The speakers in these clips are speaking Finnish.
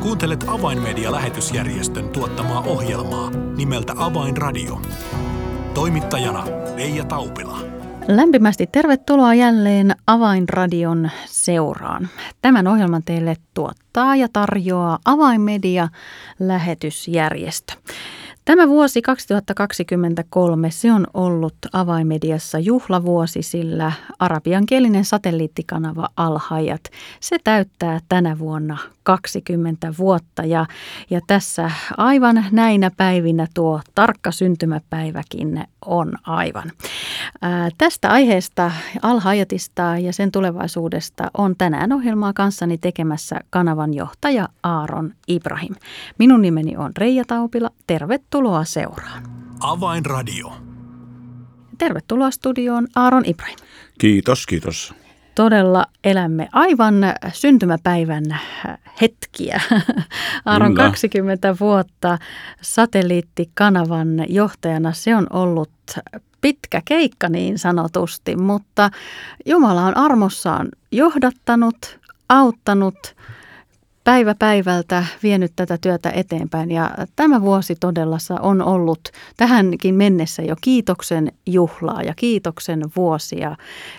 Kuuntelet Avainmedia-lähetysjärjestön tuottamaa ohjelmaa nimeltä Avainradio. Toimittajana Leija Taupila. Lämpimästi tervetuloa jälleen Avainradion seuraan. Tämän ohjelman teille tuottaa ja tarjoaa Avainmedia-lähetysjärjestö. Tämä vuosi 2023, se on ollut avaimediassa juhlavuosi, sillä arabiankielinen satelliittikanava Alhajat, se täyttää tänä vuonna 20 vuotta ja, ja tässä aivan näinä päivinä tuo tarkka syntymäpäiväkin on aivan. Ää, tästä aiheesta Alhajatista ja sen tulevaisuudesta on tänään ohjelmaa kanssani tekemässä kanavan johtaja Aaron Ibrahim. Minun nimeni on Reija Taupila. Tervetuloa seuraan. Avainradio. Tervetuloa studioon Aaron Ibrahim. Kiitos, kiitos todella elämme aivan syntymäpäivän hetkiä. Aaron 20 vuotta satelliittikanavan johtajana. Se on ollut pitkä keikka niin sanotusti, mutta Jumala on armossaan johdattanut, auttanut – päivä päivältä vienyt tätä työtä eteenpäin ja tämä vuosi todella on ollut tähänkin mennessä jo kiitoksen juhlaa ja kiitoksen vuosia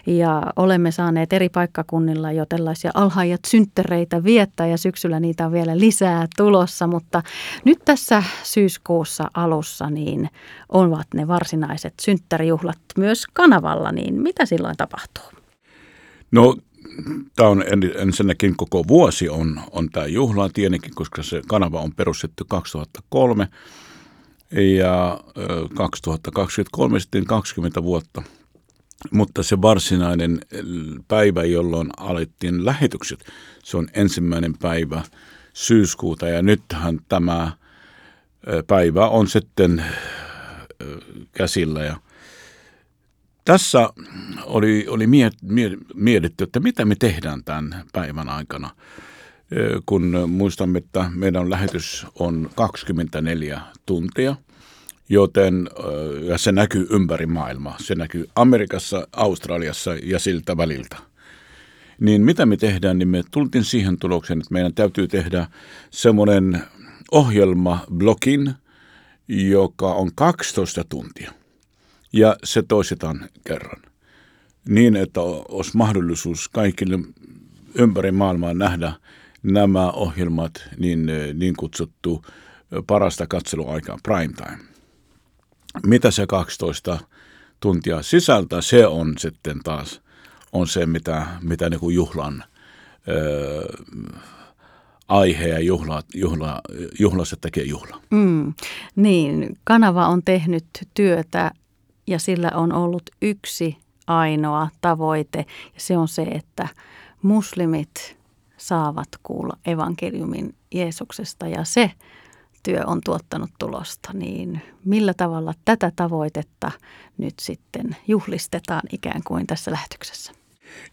ja olemme saaneet eri paikkakunnilla jo tällaisia alhaajat synttereitä viettää ja syksyllä niitä on vielä lisää tulossa, mutta nyt tässä syyskuussa alussa niin ovat ne varsinaiset synttärijuhlat myös kanavalla, niin mitä silloin tapahtuu? No tämä on ensinnäkin koko vuosi on, on tämä juhla tietenkin, koska se kanava on perustettu 2003 ja 2023 sitten 20 vuotta. Mutta se varsinainen päivä, jolloin alettiin lähetykset, se on ensimmäinen päivä syyskuuta. Ja nythän tämä päivä on sitten käsillä. Ja – tässä oli, oli miet, miet, mietitty, että mitä me tehdään tämän päivän aikana, kun muistamme, että meidän lähetys on 24 tuntia, joten ja se näkyy ympäri maailmaa. Se näkyy Amerikassa, Australiassa ja siltä väliltä. Niin mitä me tehdään, niin me tultiin siihen tulokseen, että meidän täytyy tehdä semmoinen ohjelma blogin, joka on 12 tuntia ja se toistetaan kerran. Niin, että olisi mahdollisuus kaikille ympäri maailmaa nähdä nämä ohjelmat niin, niin kutsuttu parasta katseluaikaa prime time. Mitä se 12 tuntia sisältää, se on sitten taas on se, mitä, mitä niin kuin juhlan öö, aihe ja juhla, juhla, juhlassa tekee juhla. Mm, niin, kanava on tehnyt työtä ja sillä on ollut yksi ainoa tavoite ja se on se, että muslimit saavat kuulla evankeliumin Jeesuksesta ja se työ on tuottanut tulosta, niin millä tavalla tätä tavoitetta nyt sitten juhlistetaan ikään kuin tässä lähetyksessä?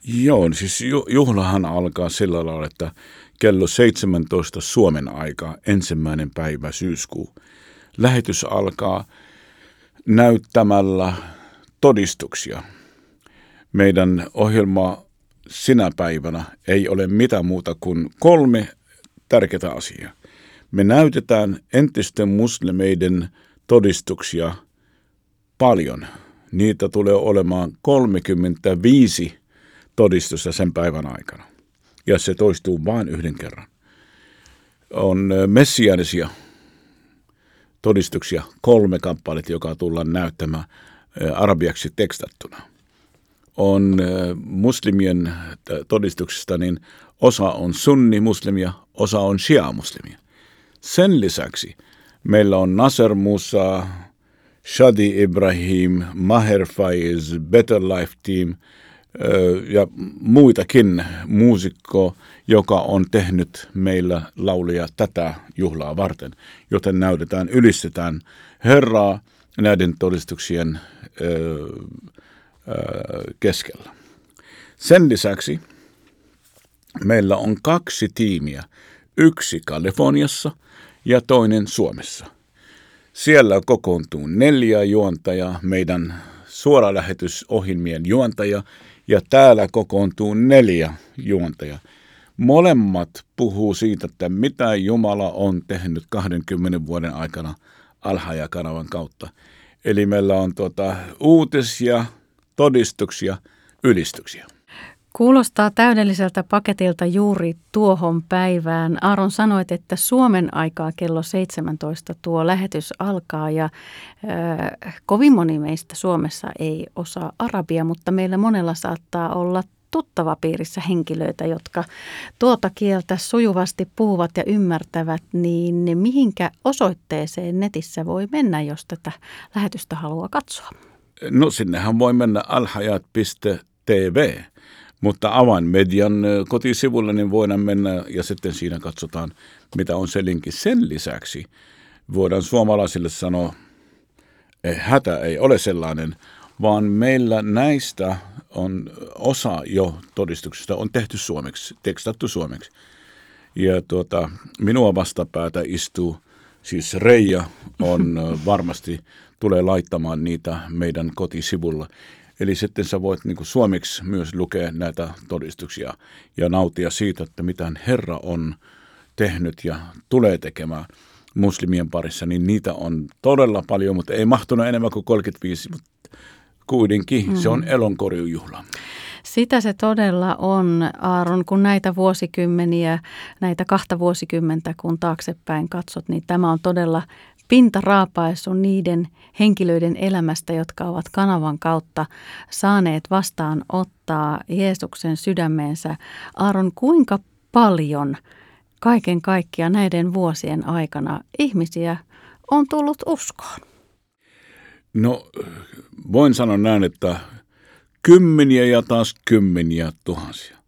Joo, siis juhlahan alkaa sillä lailla, että kello 17 Suomen aikaa ensimmäinen päivä syyskuu. Lähetys alkaa näyttämällä todistuksia. Meidän ohjelma sinä päivänä ei ole mitään muuta kuin kolme tärkeää asiaa. Me näytetään entisten muslimeiden todistuksia paljon. Niitä tulee olemaan 35 todistusta sen päivän aikana. Ja se toistuu vain yhden kerran. On messiaanisia todistuksia, kolme kappaletta, joka tullaan näyttämään arabiaksi tekstattuna. On muslimien todistuksista, niin osa on sunni-muslimia, osa on shia-muslimia. Sen lisäksi meillä on Nasser Musa, Shadi Ibrahim, Maher Faiz, Better Life Team ja muitakin muusikko joka on tehnyt meillä laulia tätä juhlaa varten, joten näytetään, ylistetään Herraa näiden todistuksien ö, ö, keskellä. Sen lisäksi meillä on kaksi tiimiä, yksi Kaliforniassa ja toinen Suomessa. Siellä kokoontuu neljä juontajaa, meidän suoralähetysohjelmien juontaja, ja täällä kokoontuu neljä juontajaa molemmat puhuu siitä, että mitä Jumala on tehnyt 20 vuoden aikana Alhaja-kanavan kautta. Eli meillä on tuota, uutisia, todistuksia, ylistyksiä. Kuulostaa täydelliseltä paketilta juuri tuohon päivään. Aaron sanoit, että Suomen aikaa kello 17 tuo lähetys alkaa ja äh, kovin moni meistä Suomessa ei osaa arabia, mutta meillä monella saattaa olla tuttava piirissä henkilöitä, jotka tuota kieltä sujuvasti puhuvat ja ymmärtävät, niin mihinkä osoitteeseen netissä voi mennä, jos tätä lähetystä haluaa katsoa? No sinnehän voi mennä alhajat.tv mutta avainmedian kotisivulle niin voidaan mennä ja sitten siinä katsotaan, mitä on se linkki. Sen lisäksi voidaan suomalaisille sanoa, että hätä ei ole sellainen, vaan meillä näistä on osa jo todistuksista on tehty suomeksi, tekstattu suomeksi. Ja tuota, minua vastapäätä istuu, siis Reija on varmasti tulee laittamaan niitä meidän kotisivulla. Eli sitten sä voit niin kuin suomeksi myös lukea näitä todistuksia ja nautia siitä, että mitä Herra on tehnyt ja tulee tekemään muslimien parissa, niin niitä on todella paljon, mutta ei mahtunut enemmän kuin 35, mutta kuitenkin mm. se on mm. elonkorjujuhla. Sitä se todella on, Aaron, kun näitä vuosikymmeniä, näitä kahta vuosikymmentä, kun taaksepäin katsot, niin tämä on todella pintaraapaisu niiden henkilöiden elämästä, jotka ovat kanavan kautta saaneet vastaan ottaa Jeesuksen sydämeensä. Aaron, kuinka paljon kaiken kaikkiaan näiden vuosien aikana ihmisiä on tullut uskoon? No, voin sanoa näin, että kymmeniä ja taas kymmeniä tuhansia.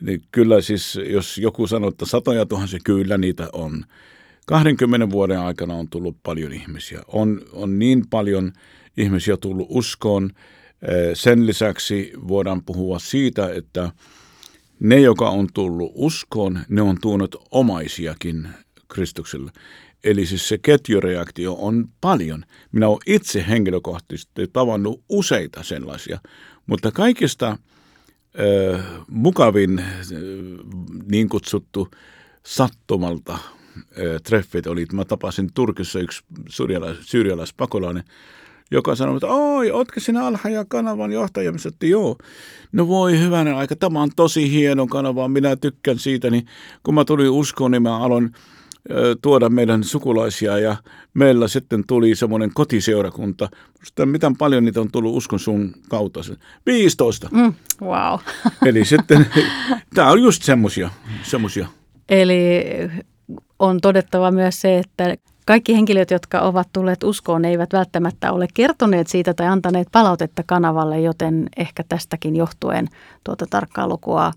Niin kyllä siis, jos joku sanoo, että satoja tuhansia, kyllä niitä on. 20 vuoden aikana on tullut paljon ihmisiä. On, on niin paljon ihmisiä tullut uskoon. Sen lisäksi voidaan puhua siitä, että ne, joka on tullut uskoon, ne on tuonut omaisiakin Kristukselle. Eli siis se ketjureaktio on paljon. Minä olen itse henkilökohtaisesti tavannut useita sellaisia, mutta kaikista äh, mukavin niin kutsuttu sattumalta treffit oli, että mä tapasin Turkissa yksi syyrialaispakolainen, joka sanoi, että oi, ootko sinä Alhaja kanavan johtaja? Mä että joo. No voi hyvänen aika, tämä on tosi hieno kanava, minä tykkään siitä. Niin kun mä tulin uskoon, niin mä aloin tuoda meidän sukulaisia ja meillä sitten tuli semmoinen kotiseurakunta. Sitten miten paljon niitä on tullut uskon sun kautta? 15. Mm, wow. Eli sitten, tämä on just semmoisia. semmosia. Eli on todettava myös se, että kaikki henkilöt, jotka ovat tulleet uskoon, eivät välttämättä ole kertoneet siitä tai antaneet palautetta kanavalle, joten ehkä tästäkin johtuen tuota tarkkaa lukua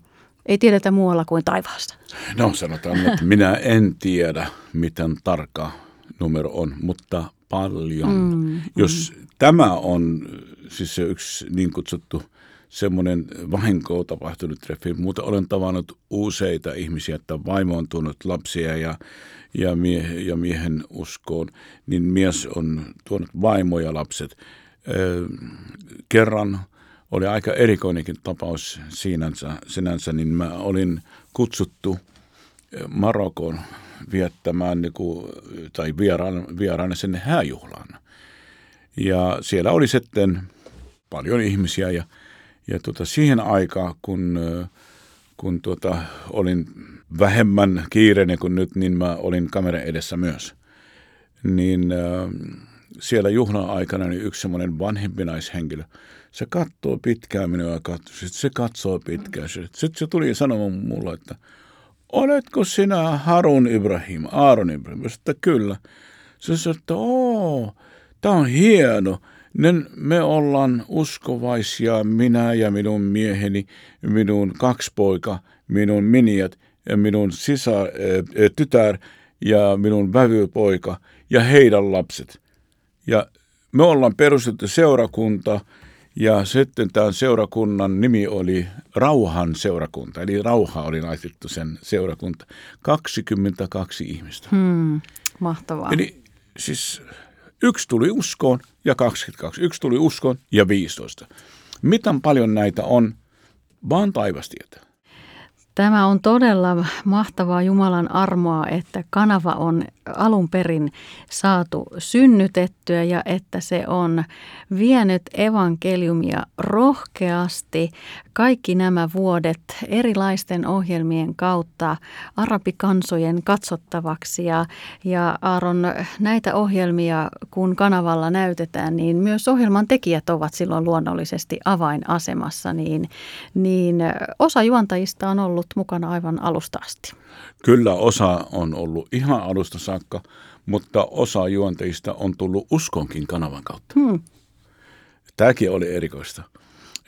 ei tiedetä muualla kuin taivaassa. No sanotaan, että minä en tiedä, miten tarkka numero on, mutta paljon. Mm, Jos mm. tämä on siis se yksi niin kutsuttu semmoinen vahinko tapahtunut treffi, mutta olen tavannut useita ihmisiä, että vaimo on tuonut lapsia ja, ja, mie, ja miehen uskoon, niin mies on tuonut vaimo ja lapset. Ö, kerran oli aika erikoinenkin tapaus sinänsä, sinänsä niin mä olin kutsuttu Marokon viettämään niin kuin, tai vieraan, vieraana sinne hääjuhlaan. Ja siellä oli sitten paljon ihmisiä ja ja tuota, siihen aikaan, kun, kun tuota, olin vähemmän kiireinen kuin nyt, niin mä olin kameran edessä myös. Niin äh, siellä juhlan aikana niin yksi semmoinen vanhempi naishenkilö, se katsoo pitkään minua ja katsoo, sitten se katsoo pitkään. Sitten se tuli sanomaan mulle, että oletko sinä Harun Ibrahim, Aaron Ibrahim? Sitten kyllä. Se sanoi, että oo, tämä on hieno me ollaan uskovaisia, minä ja minun mieheni, minun kaksi poika, minun miniat, minun sisä, tytär ja minun vävypoika ja heidän lapset. Ja me ollaan perustettu seurakunta ja sitten tämän seurakunnan nimi oli Rauhan seurakunta, eli Rauha oli laitettu sen seurakunta. 22 ihmistä. Hmm, mahtavaa. Eli siis Yksi tuli uskoon ja 22. Yksi tuli uskoon ja 15. Miten paljon näitä on? Vaan taivas tietää. Tämä on todella mahtavaa Jumalan armoa, että kanava on alun perin saatu synnytettyä ja että se on vienyt evankeliumia rohkeasti kaikki nämä vuodet erilaisten ohjelmien kautta arabikansojen katsottavaksi. Ja, ja Aaron, näitä ohjelmia kun kanavalla näytetään, niin myös ohjelman tekijät ovat silloin luonnollisesti avainasemassa, niin, niin osa juontajista on ollut mukana aivan alusta asti. Kyllä osa on ollut ihan alusta saakka, mutta osa juontajista on tullut uskonkin kanavan kautta. Hmm. Tämäkin oli erikoista.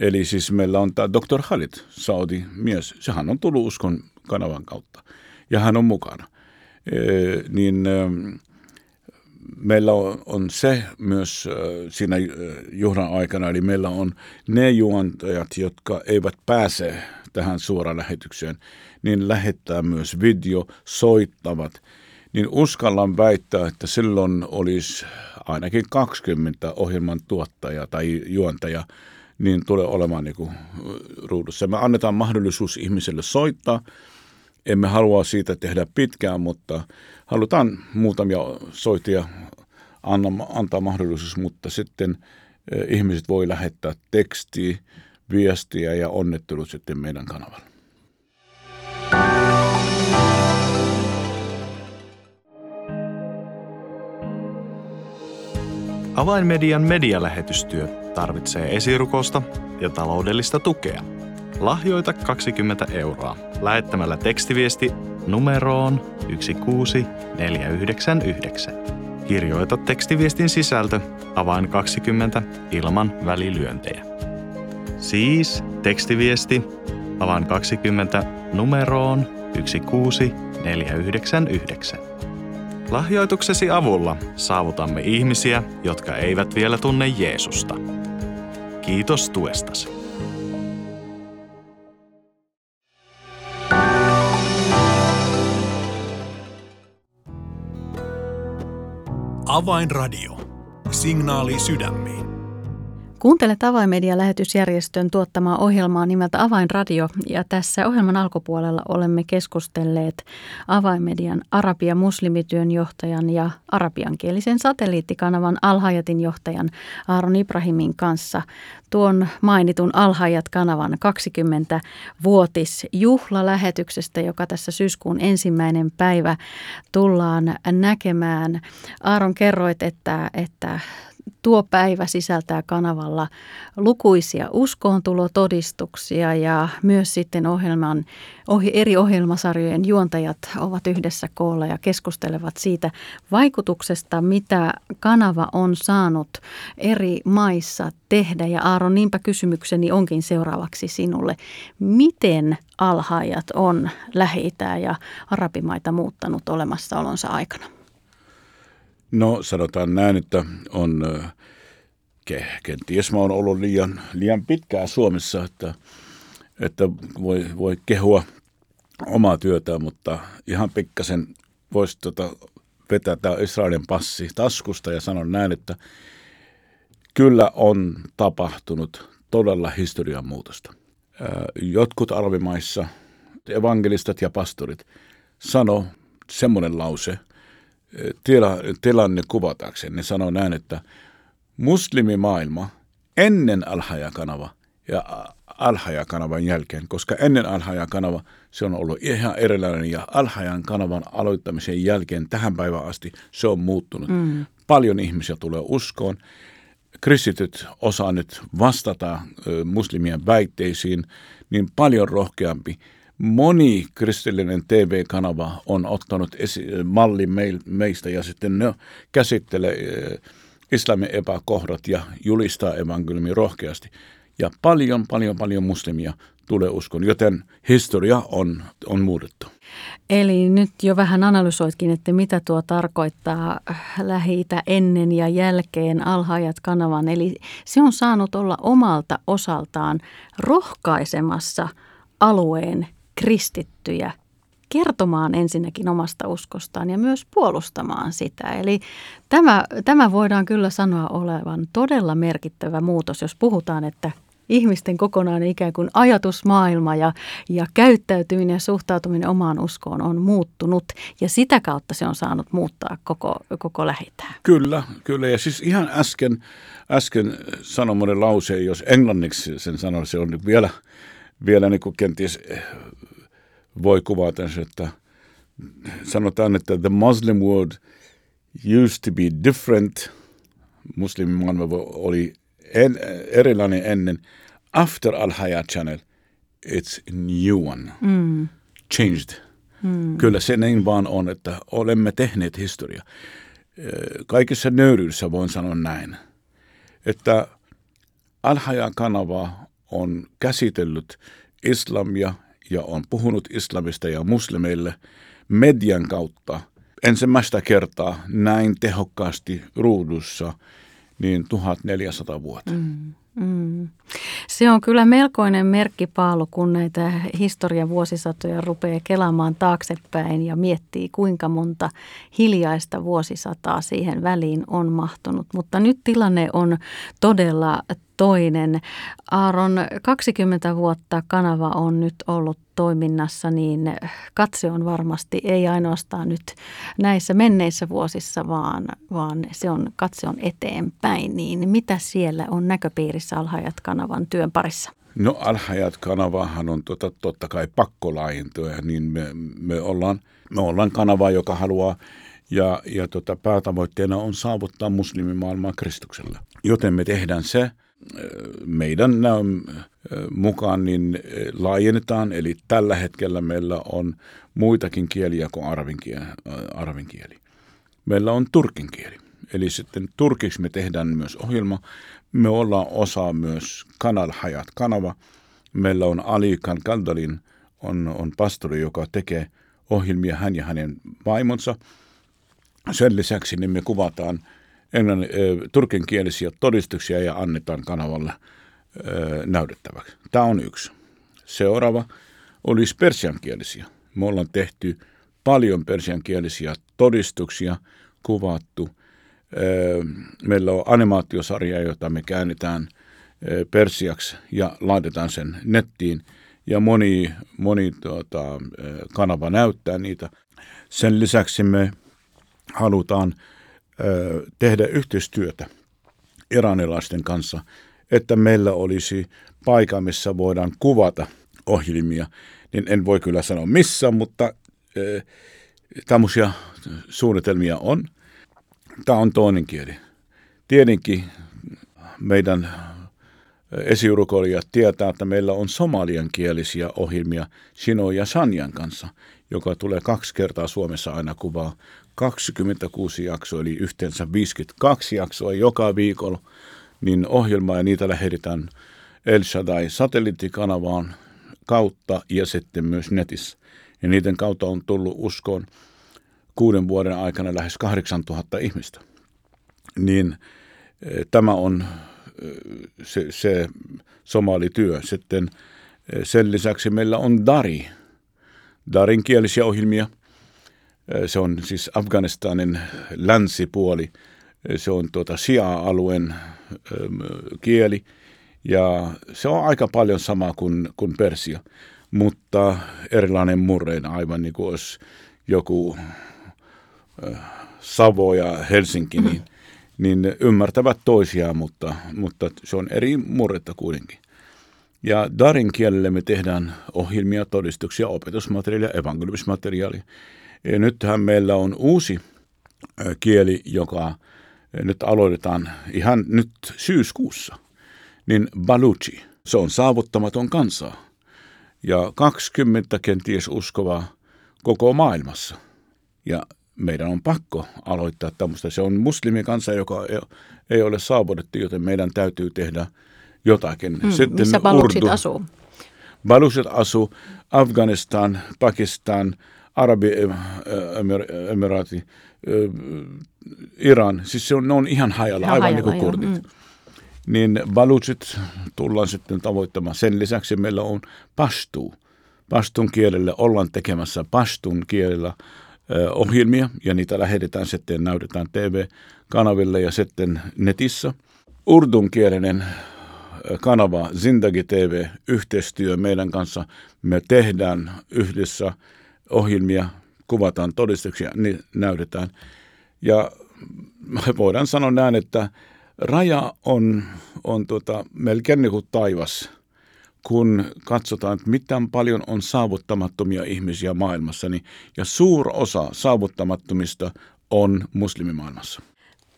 Eli siis meillä on tämä Dr. Khalid, Saudi mies. Sehän on tullut uskon kanavan kautta ja hän on mukana. E, niin e, meillä on, on se myös e, siinä e, juhlan aikana, eli meillä on ne juontajat, jotka eivät pääse tähän suoraan lähetykseen, niin lähettää myös video, soittavat. Niin uskallan väittää, että silloin olisi ainakin 20 ohjelman tuottajaa tai juontajaa, niin tulee olemaan niin kuin ruudussa. Me annetaan mahdollisuus ihmiselle soittaa. Emme halua siitä tehdä pitkään, mutta halutaan muutamia soitia antaa mahdollisuus, mutta sitten ihmiset voi lähettää tekstiä, viestiä ja onnettelut sitten meidän kanavalla. Avainmedian medialähetystyö tarvitsee esirukosta ja taloudellista tukea. Lahjoita 20 euroa lähettämällä tekstiviesti numeroon 16499. Kirjoita tekstiviestin sisältö avain 20 ilman välilyöntejä. Siis tekstiviesti avain 20 numeroon 16499. Lahjoituksesi avulla saavutamme ihmisiä, jotka eivät vielä tunne Jeesusta. Kiitos tuestasi. Avainradio. Signaali sydämiin. Kuuntelet Avainmedia-lähetysjärjestön tuottamaa ohjelmaa nimeltä Avainradio ja tässä ohjelman alkupuolella olemme keskustelleet Avainmedian arabia muslimityön johtajan ja arabiankielisen satelliittikanavan Alhajatin johtajan Aaron Ibrahimin kanssa tuon mainitun Alhajat-kanavan 20-vuotisjuhlalähetyksestä, joka tässä syyskuun ensimmäinen päivä tullaan näkemään. Aaron kerroit, että, että tuo päivä sisältää kanavalla lukuisia uskoontulotodistuksia ja myös sitten ohjelman, ohi, eri ohjelmasarjojen juontajat ovat yhdessä koolla ja keskustelevat siitä vaikutuksesta, mitä kanava on saanut eri maissa tehdä. Ja Aaron, niinpä kysymykseni onkin seuraavaksi sinulle. Miten alhaajat on lähi ja arabimaita muuttanut olemassaolonsa aikana? No sanotaan näin, että on kenties mä oon ollut liian, liian pitkään Suomessa, että, että voi, voi kehua omaa työtään, mutta ihan pikkasen voisi tota vetää tämä Israelin passi taskusta ja sanon näin, että kyllä on tapahtunut todella historian muutosta. Jotkut arvimaissa evangelistat ja pastorit sano semmoinen lause – tila, tilanne kuvatakseen. Ne sanoo näin, että muslimimaailma ennen Alhaja-kanava ja Alhaja-kanavan jälkeen, koska ennen Alhaja-kanava se on ollut ihan erilainen ja Alhajan kanavan aloittamisen jälkeen tähän päivään asti se on muuttunut. Mm. Paljon ihmisiä tulee uskoon. Kristityt osaa nyt vastata muslimien väitteisiin niin paljon rohkeampi moni kristillinen TV-kanava on ottanut esi- mallin meistä ja sitten ne käsittelee islamin epäkohdat ja julistaa evankeliumi rohkeasti. Ja paljon, paljon, paljon muslimia tulee uskon, joten historia on, on muutettu. Eli nyt jo vähän analysoitkin, että mitä tuo tarkoittaa lähi ennen ja jälkeen alhaajat kanavan. Eli se on saanut olla omalta osaltaan rohkaisemassa alueen kristittyjä kertomaan ensinnäkin omasta uskostaan ja myös puolustamaan sitä. Eli tämä, tämä voidaan kyllä sanoa olevan todella merkittävä muutos, jos puhutaan, että ihmisten kokonainen ikään kuin ajatusmaailma ja, ja käyttäytyminen ja suhtautuminen omaan uskoon on muuttunut ja sitä kautta se on saanut muuttaa koko, koko lähitää. Kyllä, kyllä. Ja siis ihan äsken, äsken sanomani lause, jos englanniksi sen sanon, se on vielä, vielä niin kuin kenties voi kuvata se, että sanotaan, että the Muslim world used to be different. Muslimimaailma oli en, erilainen ennen. After Al Hayat Channel, it's a new one. Mm. Changed. Mm. Kyllä se niin vaan on, että olemme tehneet historia. Kaikessa nöyryydessä voin sanoa näin, että Al kanava on käsitellyt islamia ja on puhunut islamista ja muslimeille median kautta ensimmäistä kertaa näin tehokkaasti ruudussa – niin 1400 vuotta. Mm. Mm. Se on kyllä melkoinen merkkipaalu, kun näitä historian vuosisatoja rupeaa kelaamaan taaksepäin ja miettii, kuinka monta hiljaista vuosisataa siihen väliin on mahtunut. Mutta nyt tilanne on todella toinen. Aaron, 20 vuotta kanava on nyt ollut toiminnassa, niin katse on varmasti ei ainoastaan nyt näissä menneissä vuosissa, vaan, vaan se on, katse on eteenpäin. Niin mitä siellä on näköpiirissä Alhajat kanavan työn parissa? No Alhajat kanavahan on tota, totta kai pakko laajentua, niin me, me, ollaan, me ollaan kanava, joka haluaa ja, ja tota, päätavoitteena on saavuttaa muslimimaailmaa Kristuksella. Joten me tehdään se – meidän mukaan niin laajennetaan, eli tällä hetkellä meillä on muitakin kieliä kuin arvin kieli. Meillä on turkin kieli. Eli sitten turkiksi me tehdään myös ohjelma. Me ollaan osa myös Kanal Hayat kanava. Meillä on Ali Kandalin on, on pastori, joka tekee ohjelmia hän ja hänen vaimonsa. Sen lisäksi niin me kuvataan – englannin, turkinkielisiä todistuksia ja annetaan kanavalle näytettäväksi. Tämä on yksi. Seuraava olisi persiankielisiä. Me ollaan tehty paljon persiankielisiä todistuksia, kuvattu. Meillä on animaatiosarja, jota me käännetään persiaksi ja laitetaan sen nettiin. Ja moni, moni tuota, kanava näyttää niitä. Sen lisäksi me halutaan tehdä yhteistyötä iranilaisten kanssa, että meillä olisi paikka, missä voidaan kuvata ohjelmia. Niin en voi kyllä sanoa missä, mutta tämmöisiä suunnitelmia on. Tämä on toinen kieli. Tietenkin meidän esiurukolijat tietää, että meillä on somalian kielisiä ohjelmia Sino ja Sanjan kanssa, joka tulee kaksi kertaa Suomessa aina kuvaa 26 jaksoa, eli yhteensä 52 jaksoa joka viikolla, niin ohjelmaa ja niitä lähetetään El Shaddai satelliittikanavaan kautta ja sitten myös netissä. Ja niiden kautta on tullut uskoon kuuden vuoden aikana lähes 8000 ihmistä. Niin eh, tämä on se, se somalityö. Sitten eh, sen lisäksi meillä on Dari, Darin kielisiä ohjelmia – se on siis Afganistanin länsipuoli. Se on tuota Shia-alueen kieli ja se on aika paljon sama kuin, kuin Persia, mutta erilainen murreen aivan niin kuin olisi joku Savo ja Helsinki, niin, niin ymmärtävät toisiaan, mutta, mutta se on eri murretta kuitenkin. Ja Darin kielelle me tehdään ohjelmia, todistuksia, opetusmateriaalia, evankeliumismateriaalia. Ja nythän meillä on uusi kieli, joka nyt aloitetaan ihan nyt syyskuussa, niin Baluchi. Se on saavuttamaton kansa ja 20 kenties uskovaa koko maailmassa. Ja meidän on pakko aloittaa tämmöistä. Se on muslimikansa, joka ei ole saavutettu, joten meidän täytyy tehdä jotakin. Hmm, Sitten missä Baluchit urdu. asuu? Baluchit asuu Afganistan, Pakistan, Arabi-emiraati, Iran, siis se on, ne on ihan hajalla, aivan hajalla, niin kuin kurdit. Mm. Niin Baluchit tullaan sitten tavoittamaan. Sen lisäksi meillä on Pashtu. Pashtun kielelle ollaan tekemässä Pashtun kielellä ohjelmia ja niitä lähetetään sitten näytetään TV-kanaville ja sitten netissä. Urdun kielinen kanava Zindagi TV yhteistyö meidän kanssa. Me tehdään yhdessä ohjelmia, kuvataan todistuksia, niin näytetään. Ja voidaan sanoa näin, että raja on, on tota, melkein niin kuin taivas, kun katsotaan, että miten paljon on saavuttamattomia ihmisiä maailmassa, niin, ja suur osa saavuttamattomista on muslimimaailmassa.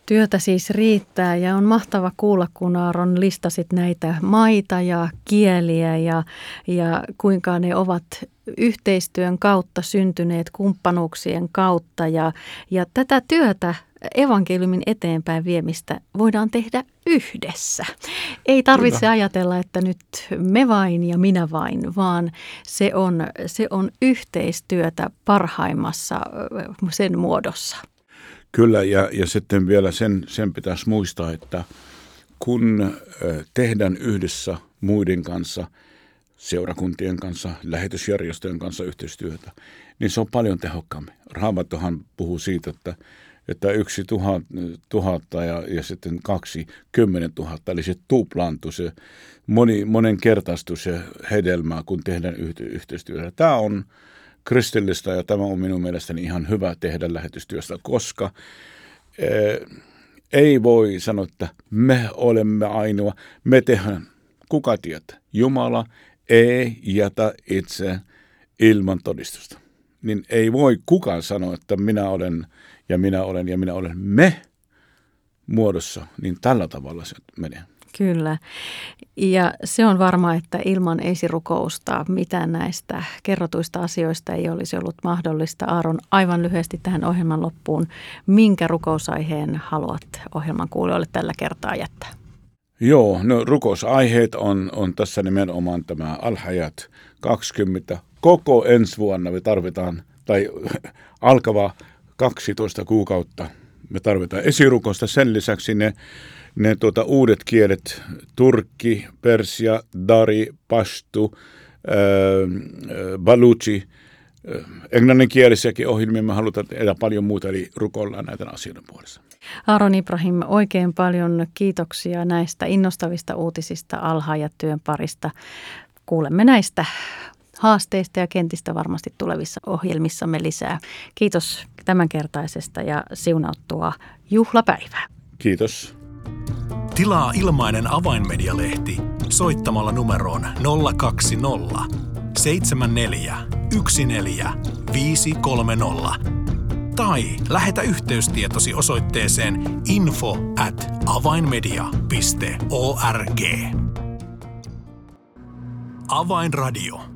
Työtä siis riittää ja on mahtava kuulla, kun Aaron listasit näitä maita ja kieliä ja, ja kuinka ne ovat yhteistyön kautta syntyneet kumppanuuksien kautta. Ja, ja tätä työtä evankeliumin eteenpäin viemistä voidaan tehdä yhdessä. Ei tarvitse Kyllä. ajatella, että nyt me vain ja minä vain, vaan se on, se on yhteistyötä parhaimmassa sen muodossa. Kyllä, ja, ja sitten vielä sen, sen pitäisi muistaa, että kun tehdään yhdessä muiden kanssa, seurakuntien kanssa, lähetysjärjestöjen kanssa yhteistyötä, niin se on paljon tehokkaammin. Raamattohan puhuu siitä, että, että yksi tuhat, tuhatta ja, ja sitten kaksi kymmenen tuhatta, eli se tuplaantuu, se moni, monenkertaistuu se hedelmää, kun tehdään yhteistyötä. Tämä on kristillistä ja tämä on minun mielestäni ihan hyvä tehdä lähetystyöstä, koska eh, ei voi sanoa, että me olemme ainoa, me tehdään. Kuka tietää? Jumala ei jätä itse ilman todistusta. Niin ei voi kukaan sanoa, että minä olen ja minä olen ja minä olen me muodossa, niin tällä tavalla se menee. Kyllä. Ja se on varma, että ilman esirukousta mitään näistä kerrotuista asioista ei olisi ollut mahdollista. Aaron, aivan lyhyesti tähän ohjelman loppuun. Minkä rukousaiheen haluat ohjelman kuulijoille tällä kertaa jättää? Joo, no rukousaiheet on, on tässä nimenomaan tämä Alhajat 20. Koko ensi vuonna me tarvitaan, tai alkava 12 kuukautta me tarvitaan esirukosta. Sen lisäksi ne ne tuota, uudet kielet, turkki, persia, dari, pashtu, äh, baluchi, äh, englanninkielisiäkin ohjelmia me halutaan tehdä paljon muuta, eli rukoillaan näitä asioiden puolesta. Aaron Ibrahim, oikein paljon kiitoksia näistä innostavista uutisista alha- ja työn parista. Kuulemme näistä haasteista ja kentistä varmasti tulevissa ohjelmissamme lisää. Kiitos tämänkertaisesta ja siunauttua juhlapäivää. Kiitos. Tilaa ilmainen avainmedialehti soittamalla numeroon 020 74 14 tai lähetä yhteystietosi osoitteeseen info at avainmedia.org. Avainradio.